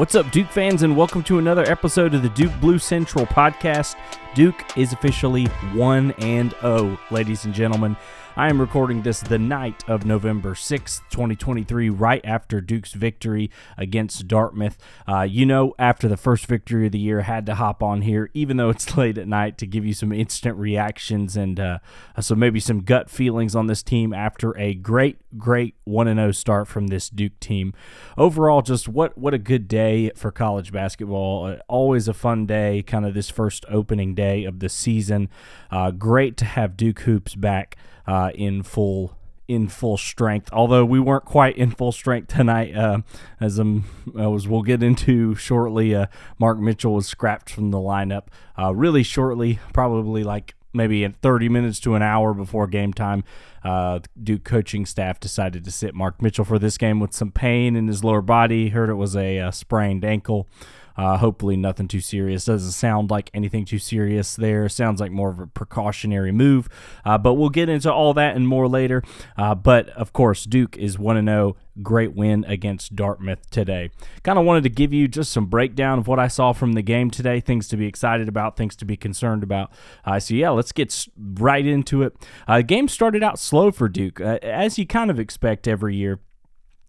What's up, Duke fans, and welcome to another episode of the Duke Blue Central podcast. Duke is officially 1 and 0, ladies and gentlemen. I am recording this the night of November 6th, 2023, right after Duke's victory against Dartmouth. Uh, you know, after the first victory of the year, had to hop on here, even though it's late at night, to give you some instant reactions and uh, so maybe some gut feelings on this team after a great, great 1 0 start from this Duke team. Overall, just what, what a good day for college basketball. Uh, always a fun day, kind of this first opening day of the season. Uh, great to have Duke Hoops back uh, in full in full strength. Although we weren't quite in full strength tonight, uh, as um, as we'll get into shortly. Uh, Mark Mitchell was scrapped from the lineup uh, really shortly, probably like maybe in 30 minutes to an hour before game time. Uh, Duke coaching staff decided to sit Mark Mitchell for this game with some pain in his lower body. Heard it was a, a uh, sprained ankle. Uh, hopefully, nothing too serious. Doesn't sound like anything too serious there. Sounds like more of a precautionary move. Uh, but we'll get into all that and more later. Uh, but of course, Duke is 1 0. Great win against Dartmouth today. Kind of wanted to give you just some breakdown of what I saw from the game today, things to be excited about, things to be concerned about. Uh, so, yeah, let's get right into it. Uh, game started out slow for Duke, uh, as you kind of expect every year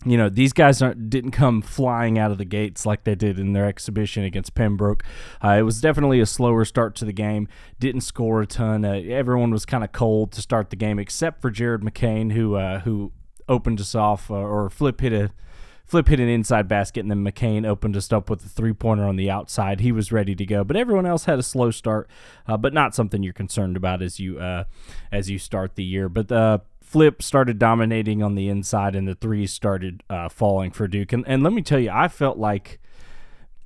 you know these guys didn't come flying out of the gates like they did in their exhibition against Pembroke. Uh, it was definitely a slower start to the game. Didn't score a ton. Uh, everyone was kind of cold to start the game, except for Jared McCain, who uh, who opened us off uh, or flip hit a flip hit an inside basket, and then McCain opened us up with a three pointer on the outside. He was ready to go, but everyone else had a slow start, uh, but not something you're concerned about as you uh, as you start the year. But Flip started dominating on the inside, and the threes started uh, falling for Duke. And, and let me tell you, I felt like,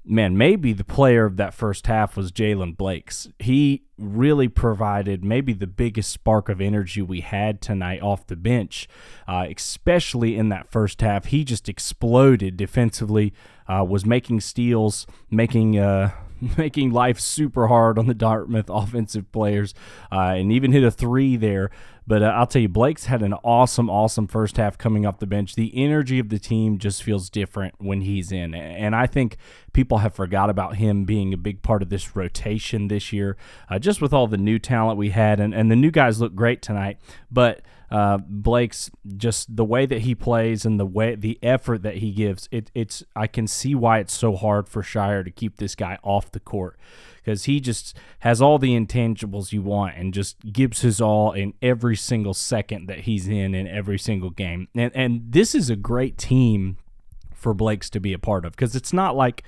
man, maybe the player of that first half was Jaylen Blakes. He really provided maybe the biggest spark of energy we had tonight off the bench, uh, especially in that first half. He just exploded defensively, uh, was making steals, making uh, making life super hard on the Dartmouth offensive players, uh, and even hit a three there. But uh, I'll tell you, Blakes had an awesome, awesome first half coming off the bench. The energy of the team just feels different when he's in. And I think people have forgot about him being a big part of this rotation this year, uh, just with all the new talent we had. And, and the new guys look great tonight. But uh, Blakes just the way that he plays and the way the effort that he gives. It, it's I can see why it's so hard for Scheyer to keep this guy off the court because he just has all the intangibles you want and just gives his all in every single second that he's in in every single game. And and this is a great team for Blakes to be a part of because it's not like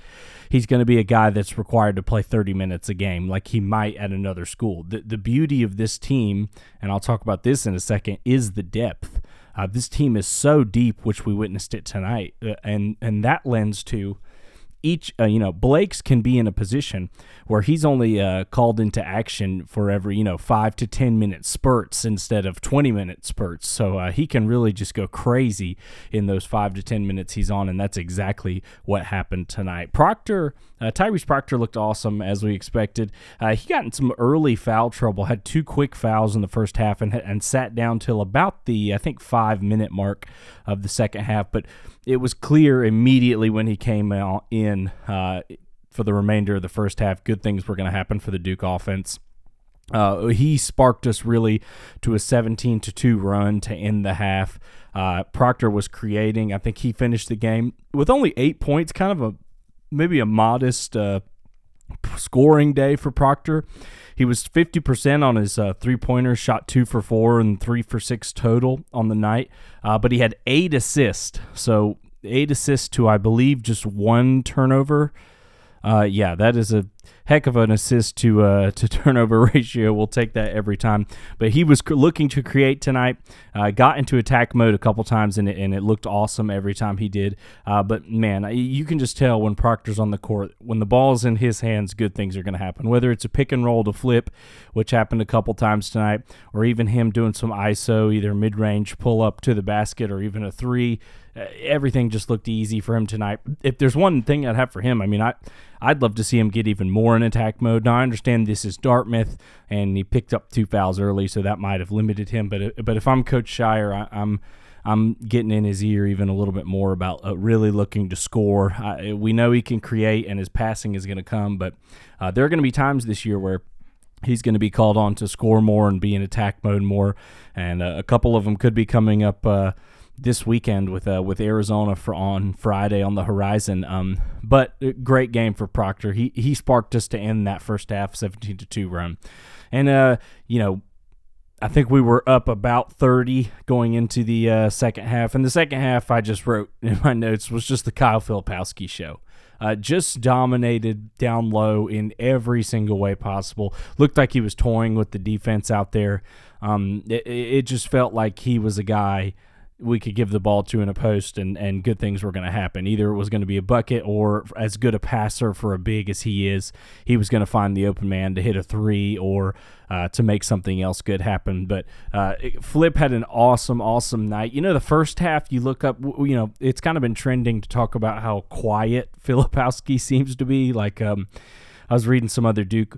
he's going to be a guy that's required to play 30 minutes a game like he might at another school. The, the beauty of this team, and I'll talk about this in a second, is the depth. Uh, this team is so deep, which we witnessed it tonight, uh, and and that lends to each uh, you know Blakes can be in a position where he's only uh, called into action for every you know five to ten minute spurts instead of 20 minute spurts so uh, he can really just go crazy in those five to ten minutes he's on and that's exactly what happened tonight proctor uh, Tyrese Proctor looked awesome as we expected. Uh, he got in some early foul trouble, had two quick fouls in the first half, and and sat down till about the I think five minute mark of the second half. But it was clear immediately when he came out in uh, for the remainder of the first half, good things were going to happen for the Duke offense. Uh, he sparked us really to a 17 to 2 run to end the half. Uh, Proctor was creating. I think he finished the game with only eight points, kind of a maybe a modest uh, scoring day for Proctor. He was 50% on his uh, three pointers, shot two for four and three for six total on the night. Uh, but he had eight assists. So eight assists to, I believe, just one turnover. Uh, yeah, that is a heck of an assist to uh, to turnover ratio. We'll take that every time. But he was looking to create tonight. Uh, got into attack mode a couple times and it, and it looked awesome every time he did. Uh, but man, you can just tell when Proctor's on the court, when the ball's in his hands, good things are going to happen. Whether it's a pick and roll to flip, which happened a couple times tonight, or even him doing some ISO, either mid range pull up to the basket or even a three. Uh, everything just looked easy for him tonight. If there's one thing I'd have for him, I mean, I I'd love to see him get even more in attack mode. Now I understand this is Dartmouth, and he picked up two fouls early, so that might have limited him. But but if I'm Coach Scheyer, I, I'm I'm getting in his ear even a little bit more about uh, really looking to score. I, we know he can create, and his passing is going to come, but uh, there are going to be times this year where he's going to be called on to score more and be in attack mode more, and uh, a couple of them could be coming up uh, this weekend with uh, with Arizona for on Friday on the horizon. Um, but great game for Proctor. He he sparked us to end that first half, seventeen to two run, and uh, you know. I think we were up about 30 going into the uh, second half. And the second half, I just wrote in my notes, was just the Kyle Filipowski show. Uh, just dominated down low in every single way possible. Looked like he was toying with the defense out there. Um, it, it just felt like he was a guy we could give the ball to in a post and, and good things were going to happen. Either it was going to be a bucket or as good a passer for a big as he is, he was going to find the open man to hit a three or uh, to make something else good happen. But uh, Flip had an awesome, awesome night. You know, the first half, you look up, you know, it's kind of been trending to talk about how quiet Filipowski seems to be. Like, um, I was reading some other Duke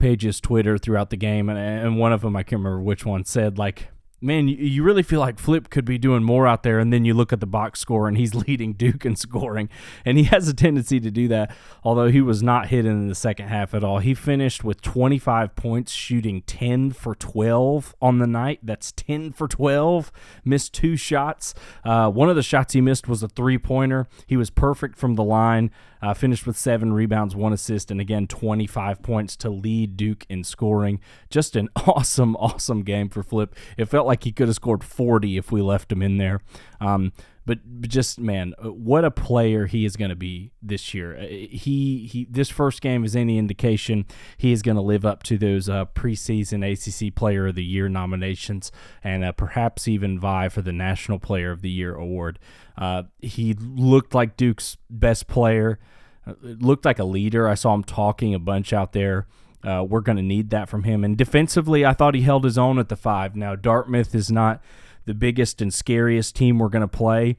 pages Twitter throughout the game, and, and one of them, I can't remember which one, said, like, man, you, really feel like Flip could be doing more out there. And then you look at the box score and he's leading Duke in scoring. And he has a tendency to do that, although he was not hidden in the second half at all. He finished with 25 points, shooting 10 for 12 on the night. That's 10 for 12. Missed two shots. Uh, one of the shots he missed was a three pointer. He was perfect from the line. Uh, finished with seven rebounds, one assist, and again 25 points to lead Duke in scoring. Just an awesome, awesome game for Flip. It felt like he could have scored 40 if we left him in there. Um, but, just man, uh, what a player he is going to be this year. Uh, he he. This first game is any indication he is going to live up to those uh, preseason ACC Player of the Year nominations and uh, perhaps even vie for the National Player of the Year award. Uh, he looked like Duke's best player. Uh, looked like a leader. I saw him talking a bunch out there. Uh, we're going to need that from him. And defensively, I thought he held his own at the five. Now, Dartmouth is not the biggest and scariest team we're going to play.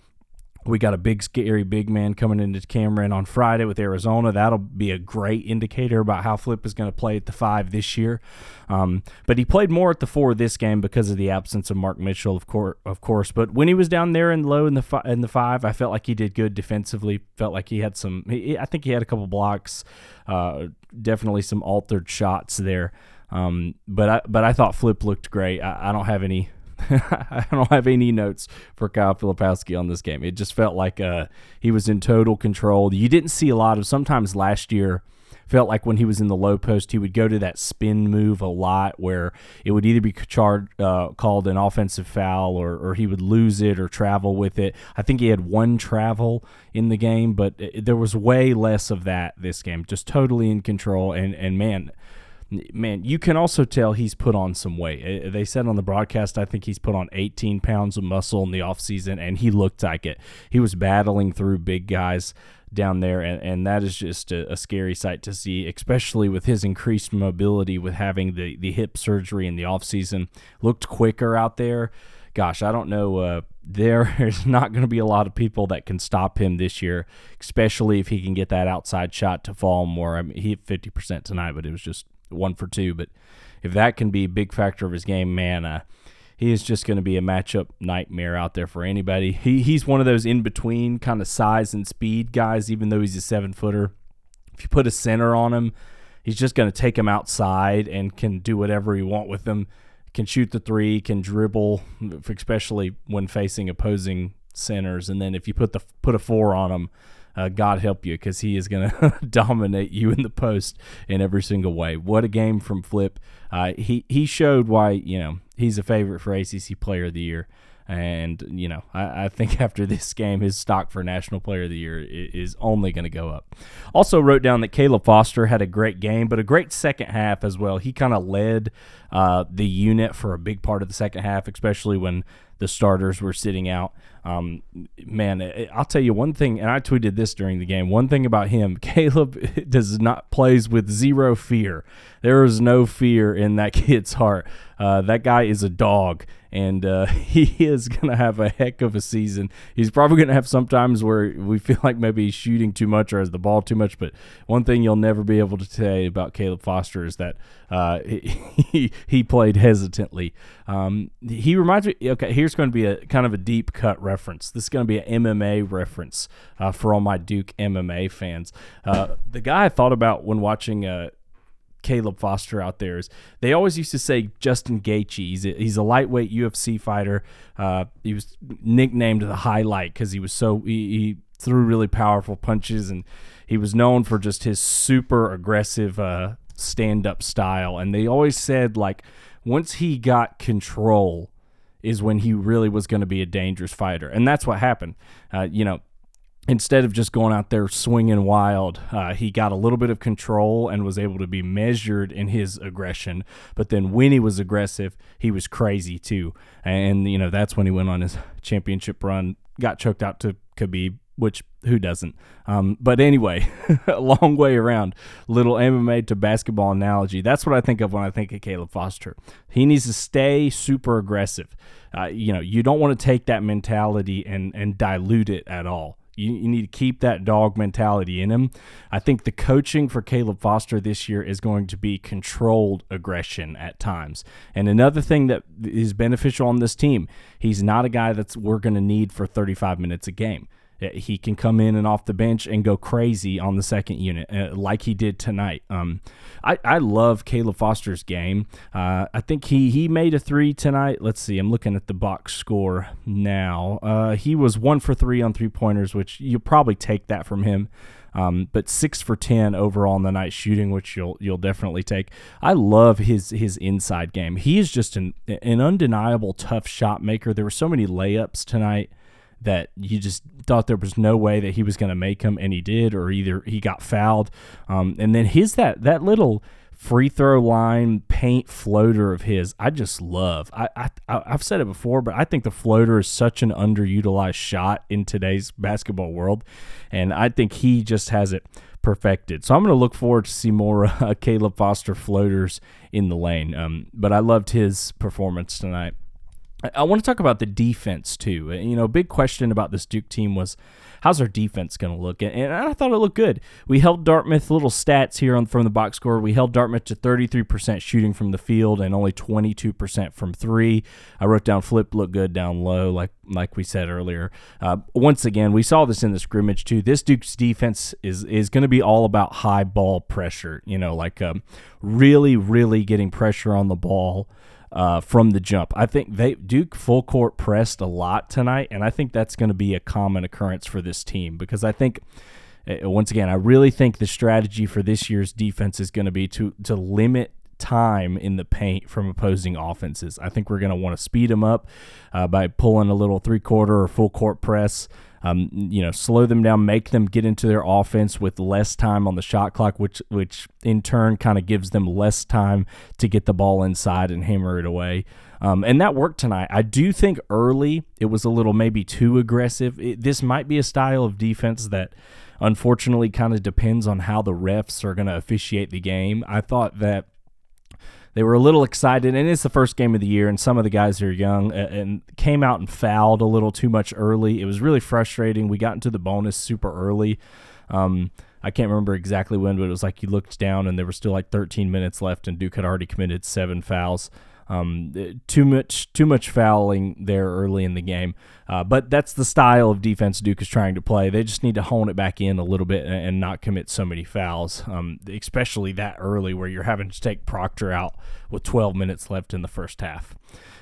We got a big, scary big man coming into Cameron on Friday with Arizona. That'll be a great indicator about how Flip is going to play at the five this year. Um, but he played more at the four this game because of the absence of Mark Mitchell, of course. Of course, but when he was down there and low in the fi- in the five, I felt like he did good defensively. Felt like he had some. He, I think he had a couple blocks. Uh, definitely some altered shots there. Um, but I but I thought Flip looked great. I, I don't have any I don't have any notes for Kyle Filipowski on this game. It just felt like uh, he was in total control. You didn't see a lot of. Sometimes last year felt like when he was in the low post, he would go to that spin move a lot, where it would either be uh, called an offensive foul, or, or he would lose it or travel with it. I think he had one travel in the game, but it, there was way less of that this game. Just totally in control, and and man man, you can also tell he's put on some weight. Eh, they said on the broadcast, I think he's put on 18 pounds of muscle in the offseason, and he looked like it. He was battling through big guys down there, and, and that is just a, a, scary sight to see, especially with his increased mobility with having the, the hip surgery in the offseason. Looked quicker out there. Gosh, I don't know. Uh, there is not going to be a lot of people that can stop him this year, especially if he can get that outside shot to fall more. I mean, he hit 50% tonight, but it was just one for two. But if that can be a big factor of his game, man, uh, he is just going to be a matchup nightmare out there for anybody. He he's one of those in between kind of size and speed guys, even though he's a seven footer. If you put a center on him, he's just going to take him outside and can do whatever he want with him. Can shoot the three, can dribble, especially when facing opposing centers. And then if you put the put a four on him, uh, God help you because he is going to dominate you in the post in every single way. What a game from Flip. Uh, he he showed why you know he's a favorite for ACC Player of the Year. And, you know, I, I, think after this game, his stock for National Player of the Year is only going to go up. Also, wrote down that Caleb Foster had a great game, but a great second half as well. He kind of led uh, the unit for a big part of the second half, especially when the starters were sitting out. Um, man, I'll tell you one thing, and I tweeted this during the game. One thing about him, Caleb does not plays with zero fear. There is no fear in that kid's heart. Uh, that guy is a dog, and uh, he is going to have a heck of a season. He's probably going to have some times where we feel like maybe he's shooting too much or has the ball too much. But one thing you'll never be able to say about Caleb Foster is that uh, he, he played hesitantly. Um, he reminds me. Okay, here's going to be a kind of a deep cut reference. This is going to be an MMA reference uh, for all my Duke MMA fans. Uh, the guy I thought about when watching uh, Caleb Foster out there is they always used to say Justin Gaethje. He's a, he's a lightweight UFC fighter. Uh, he was nicknamed the Highlight because he was so he, he, threw really powerful punches and he was known for just his super aggressive uh, stand up style. And they always said like once he got control is when he really was going to be a dangerous fighter, and that's what happened. Uh, you know, instead of just going out there swinging wild, uh, he got a little bit of control and was able to be measured in his aggression. But then when he was aggressive, he was crazy too. And, you know, that's when he went on his championship run, got choked out to Khabib, which who doesn't? Um, but anyway, a long way around. Little MMA to basketball analogy. That's what I think of when I think of Caleb Foster. He needs to stay super aggressive. Uh, you know, you don't want to take that mentality and and dilute it at all. You, you need to keep that dog mentality in him. I think the coaching for Caleb Foster this year is going to be controlled aggression at times. And another thing that is beneficial on this team, he's not a guy that's we're going to need for 35 minutes a game. Uh, he can come in and off the bench and go crazy on the second unit, uh, like he did tonight. Um, I, I love Caleb Foster's game. Uh, I think he he made a three tonight. Let's see, I'm looking at the box score now. Uh, he was one for three on three pointers, which you'll probably take that from him. Um, but six for ten overall in the night shooting, which you'll you'll definitely take. I love his his inside game. He is just an an undeniable tough shot maker. There were so many layups tonight that you just thought there was no way that he was going to make them, and he did, or either he got fouled. Um, and then his that that little free throw line paint floater of his, I just love. I, I I've said it before, but I think the floater is such an underutilized shot in today's basketball world, and I think he just has it perfected. So I'm going to look forward to see more uh, Caleb Foster floaters in the lane. Um, but I loved his performance tonight. I want to talk about the defense too. Uh, you know, big question about this Duke team was how's our defense going to look? And I thought it looked good. We held Dartmouth little stats here on from the box score. We held Dartmouth to 33% shooting from the field and only 22% from three. I wrote down flip look good down low, like like we said earlier. Uh, once again, we saw this in the scrimmage too. This Duke's defense is is going to be all about high ball pressure. You know, like um, really, really getting pressure on the ball uh, from the jump. I think they Duke full court pressed a lot tonight, and I think that's going to be a common occurrence for this team because I think. Uh, once again, I really think the strategy for this year's defense is going to be to to limit time in the paint from opposing offenses. I think we're going to want to speed them up uh, by pulling a little three quarter or full court press um, you know, slow them down, make them get into their offense with less time on the shot clock, which which in turn kind of gives them less time to get the ball inside and hammer it away. Um, and that worked tonight. I do think early it was a little maybe too aggressive. It, this might be a style of defense that unfortunately kind of depends on how the refs are going to officiate the game. I thought that they were a little excited, and it's the first game of the year, and some of the guys are young and came out and fouled a little too much early. It was really frustrating. We got into the bonus super early. Um, I can't remember exactly when, but it was like you looked down and there were still like 13 minutes left, and Duke had already committed seven fouls. Um, too much too much fouling there early in the game, uh, but that's the style of defense Duke is trying to play. They just need to hone it back in a little bit and, and not commit so many fouls, um, especially that early where you're having to take Proctor out with 12 minutes left in the first half.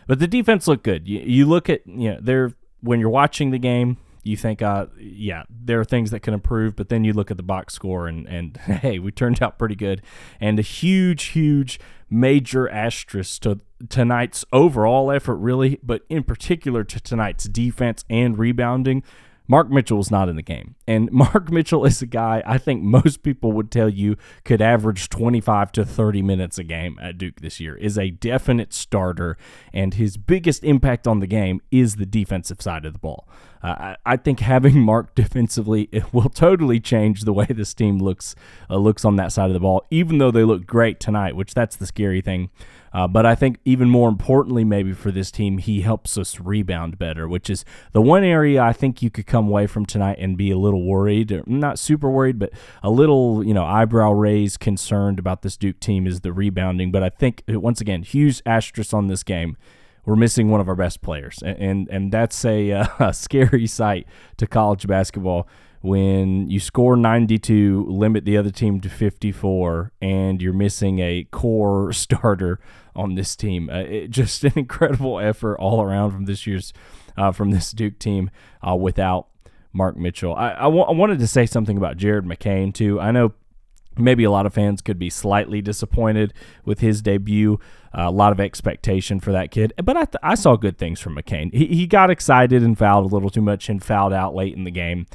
But the defense looked good. You, you look at you know they're when you're watching the game, you think, uh, yeah, there are things that can improve, but then you look at the box score and, and hey, we turned out pretty good. And a huge, huge, major asterisk to tonight's overall effort, really, but in particular to tonight's defense and rebounding Mark Mitchell was not in the game. And Mark Mitchell is a guy I think most people would tell you could average 25 to 30 minutes a game at Duke this year, is a definite starter. And his biggest impact on the game is the defensive side of the ball. Uh, I, think having Mark defensively it will totally change the way this team looks uh, looks on that side of the ball. Even though they look great tonight, which that's the scary thing. Uh, but I think even more importantly, maybe for this team, he helps us rebound better, which is the one area I think you could come away from tonight and be a little worried, not super worried, but a little, you know, eyebrow raised, concerned about this Duke team is the rebounding. But I think once again, huge asterisk on this game we're missing one of our best players, and and, and that's a, a scary sight to college basketball when you score 92, limit the other team to 54, and you're missing a core starter on this team. Uh, it, just an incredible effort all around from this year's uh, from this Duke team uh, without Mark Mitchell. I, I, w- I wanted to say something about Jared McCain too. I know maybe a lot of fans could be slightly disappointed with his debut. Uh, a lot of expectation for that kid, but I, th- I saw good things from McCain. He, he got excited and fouled a little too much and fouled out late in the game.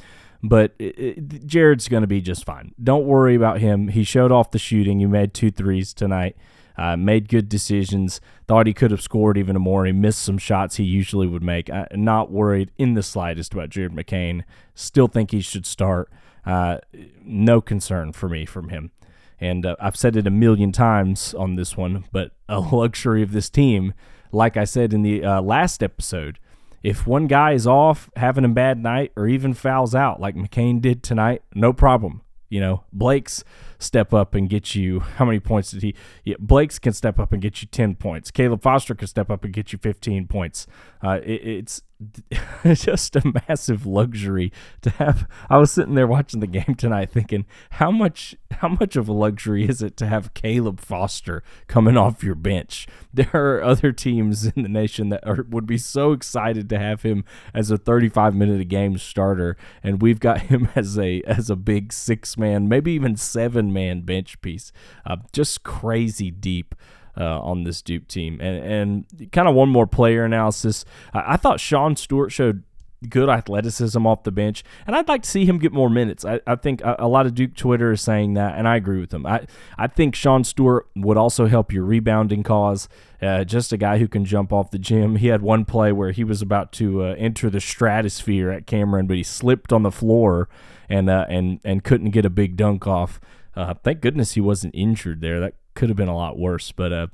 But it, it, Jared's going to be just fine. Don't worry about him. He showed off the shooting. He made two threes tonight. Uh, made good decisions. Thought he could have scored even more. He missed some shots he usually would make. Uh, not worried in the slightest about Jared McCain. Still think he should start. Uh, no concern for me from him. And uh, I've said it a million times on this one, but a luxury of this team, like I said in the uh, last episode, if one guy is off, having a bad night, or even fouls out like McCain did tonight, no problem. You know, Blakes step up and get you how many points did he? Yeah, Blakes can step up and get you ten points. Caleb Foster can step up and get you fifteen points. Uh, it, it's just a massive luxury to have. I was sitting there watching the game tonight, thinking how much how much of a luxury is it to have Caleb Foster coming off your bench? There are other teams in the nation that are, would be so excited to have him as a 35 minute a game starter, and we've got him as a as a big six man, maybe even seven man bench piece. Uh, just crazy deep uh, on this Duke team. And, and kind of one more player analysis. I, I thought Sean Stewart showed good athleticism off the bench, and I'd like to see him get more minutes. I, I think a, a, lot of Duke Twitter is saying that, and I agree with them. I, I think Sean Stewart would also help your rebounding cause. Uh, just a guy who can jump off the gym. He had one play where he was about to uh, enter the stratosphere at Cameron, but he slipped on the floor and uh, and and couldn't get a big dunk off. Uh, thank goodness he wasn't injured there. That could have been a lot worse, but uh,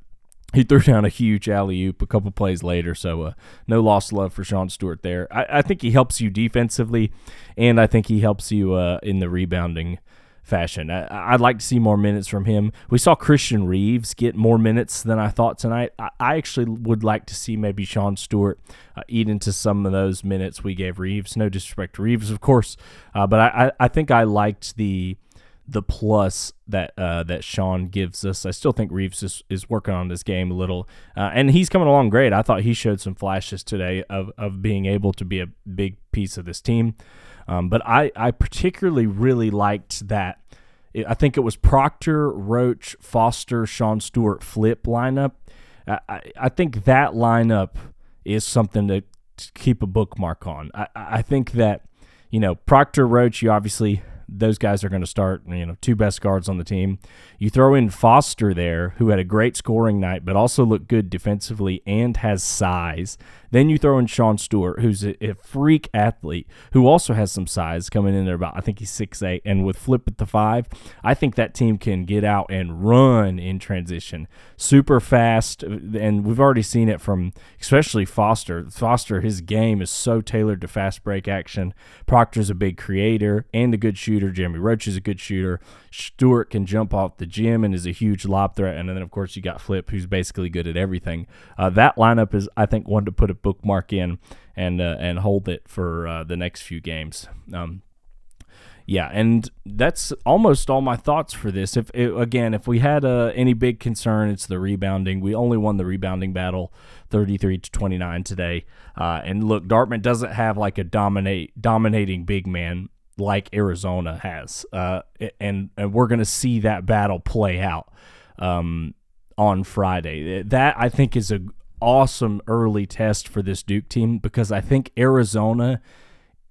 he threw down a huge alley oop a couple plays later. So uh, no lost love for Sean Stewart there. I, I, think he helps you defensively, and I think he helps you uh, in the rebounding fashion. I, would like to see more minutes from him. We saw Christian Reeves get more minutes than I thought tonight. I, I actually would like to see maybe Sean Stewart uh, eat into some of those minutes we gave Reeves. No disrespect to Reeves, of course, uh, but I, I, think I liked the the plus that uh, that Sean gives us. I still think Reeves is, is working on this game a little, uh, and he's coming along great. I thought he showed some flashes today of, of being able to be a big piece of this team. Um, but I, I particularly really liked that. I think it was Proctor, Roach, Foster, Sean Stewart flip lineup. I, I think that lineup is something to keep a bookmark on. I, I think that, you know, Proctor, Roach, you obviously those guys are going to start, you know, two best guards on the team. You throw in Foster there, who had a great scoring night, but also looked good defensively and has size. Then you throw in Sean Stewart, who's a, a freak athlete, who also has some size coming in there about, I think he's six eight, And with Flip at the five, I think that team can get out and run in transition super fast. And we've already seen it from especially Foster. Foster, his game is so tailored to fast break action. Proctor's a big creator and a good shooter. Jeremy Roach is a good shooter. Stewart can jump off the gym and is a huge lob threat. And then, of course, you got Flip, who's basically good at everything. Uh, that lineup is, I think, one to put a bookmark in and uh, and hold it for uh, the next few games. Um, yeah, and that's almost all my thoughts for this. If it, again, if we had uh, any big concern, it's the rebounding. We only won the rebounding battle, thirty-three to twenty-nine today. Uh, and look, Dartmouth doesn't have like a dominate dominating big man like Arizona has, uh, and and we're gonna see that battle play out um, on Friday. That I think is a awesome early test for this Duke team because I think Arizona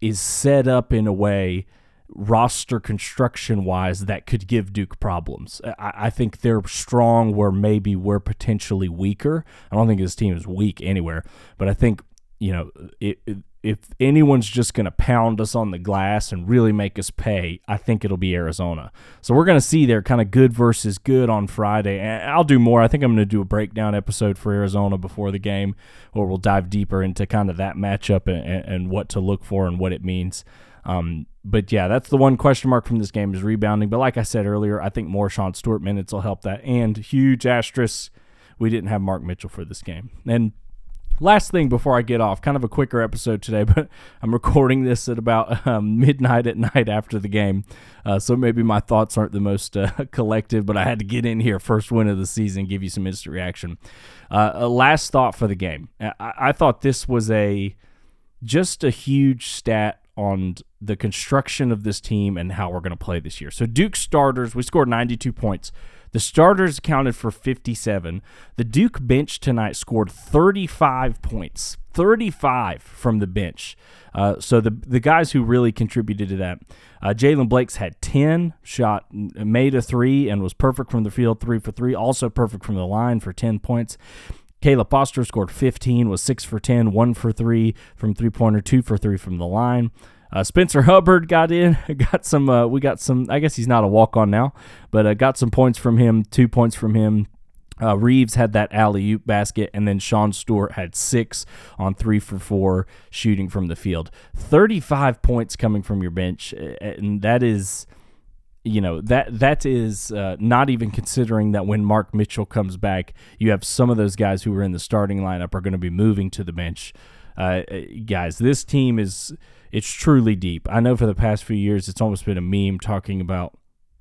is set up in a way roster construction wise that could give Duke problems. I, I, think they're strong where maybe we're potentially weaker. I don't think this team is weak anywhere, but I think you know it, it, if anyone's just going to pound us on the glass and really make us pay, I think it'll be Arizona. So we're going to see their kind of good versus good on Friday. And I'll do more. I think I'm going to do a breakdown episode for Arizona before the game where we'll dive deeper into kind of that matchup and, and what to look for and what it means. Um, but yeah, that's the one question mark from this game is rebounding. But like I said earlier, I think more Sean Stewart minutes will help that. And huge asterisk, we didn't have Mark Mitchell for this game. And last thing before I get off, kind of a quicker episode today, but I'm recording this at about um, midnight at night after the game. Uh, so maybe my thoughts aren't the most uh, collective, but I had to get in here first win of the season, give you some instant reaction. Uh, last thought for the game. I, I thought this was a just a huge stat on the construction of this team and how we're going to play this year. So Duke starters, we scored 92 points. The starters accounted for 57. The Duke bench tonight scored 35 points. 35 from the bench. Uh, so the the guys who really contributed to that, uh, Jaylen Blakes had 10, shot, made a three, and was perfect from the field, three for three. Also perfect from the line for 10 points. Caleb Foster scored 15, was 6 for 10, 1 for 3 from three pointer, 2 for 3 from the line. Uh, Spencer Hubbard got in, got some. Uh, we got some. I guess he's not a walk on now, but uh, got some points from him. Two points from him. Uh, Reeves had that alley oop basket, and then Sean Stewart had six on three for four shooting from the field. Thirty-five points coming from your bench, and that is you know that that is uh, not even considering that when Mark Mitchell comes back, you have some of those guys who were in the starting lineup are going to be moving to the bench. Uh, guys, this team is it's truly deep. I know for the past few years, it's almost been a meme talking about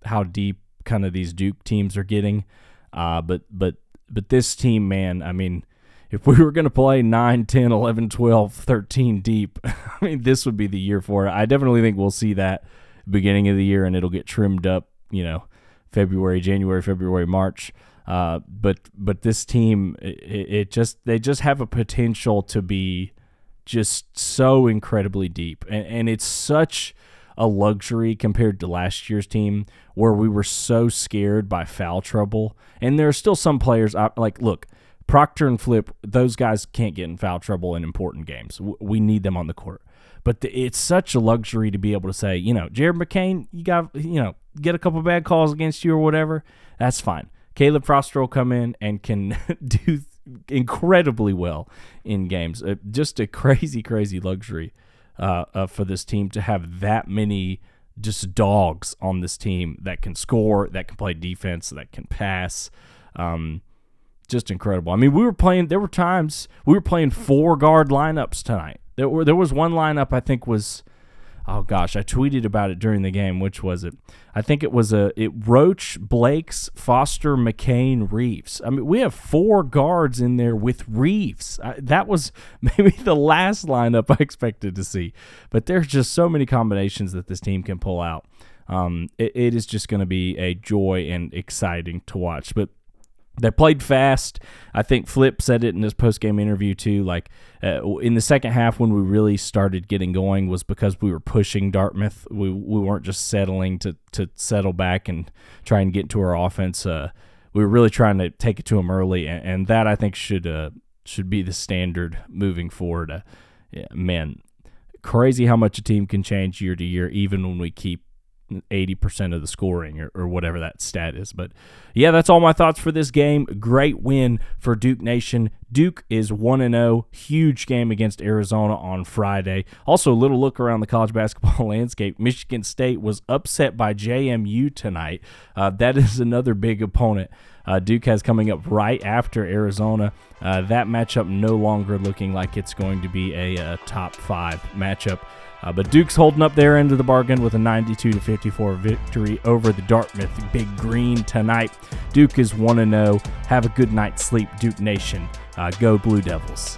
how deep kind of these Duke teams are getting. Uh, but but but this team, man, I mean, if we were going to play 9, 10, 11, 12, 13 deep, I mean, this would be the year for it. I definitely think we'll see that beginning of the year, and it'll get trimmed up. You know, February, January, February, March. Uh, but but this team, it, it, just they just have a potential to be just so incredibly deep, and, and it's such a luxury compared to last year's team where we were so scared by foul trouble. And there are still some players like look. Proctor and Flip, those guys can't get in foul trouble in important games. We need them on the court. But the, it's such a luxury to be able to say, you know, Jared McCain, you got, you know, get a couple bad calls against you or whatever. That's fine. Caleb Foster will come in and can do incredibly well in games. Uh, just a crazy, crazy luxury uh, uh, for this team to have that many just dogs on this team that can score, that can play defense, that can pass. Um, just incredible. I mean, we were playing. There were times we were playing four guard lineups tonight. There were there was one lineup I think was oh gosh, I tweeted about it during the game. Which was it? I think it was a it Roach, Blakes, Foster, McCain, Reeves. I mean, we have four guards in there with Reeves. I, that was maybe the last lineup I expected to see. But there's just so many combinations that this team can pull out. Um, it, it is just going to be a joy and exciting to watch. But they played fast. I think Flip said it in his post game interview too. Like uh, in the second half, when we really started getting going, was because we were pushing Dartmouth. We we weren't just settling to to settle back and try and get into our offense. Uh, we were really trying to take it to them early, and, and that I think should uh, should be the standard moving forward. Uh, yeah, man, crazy how much a team can change year to year, even when we keep 80% of the scoring or, or, whatever that stat is. But yeah, that's all my thoughts for this game. Great win for Duke Nation. Duke is 1 0. Huge game against Arizona on Friday. Also, a little look around the college basketball landscape. Michigan State was upset by JMU tonight. Uh, that is another big opponent. Uh, Duke has coming up right after Arizona. Uh, that matchup no longer looking like it's going to be a, a top five matchup. Uh, but Duke's holding up their end of the bargain with a 92 to 54 victory over the Dartmouth Big Green tonight. Duke is 1 0. Have a good night's sleep, Duke Nation. Uh, go Blue Devils.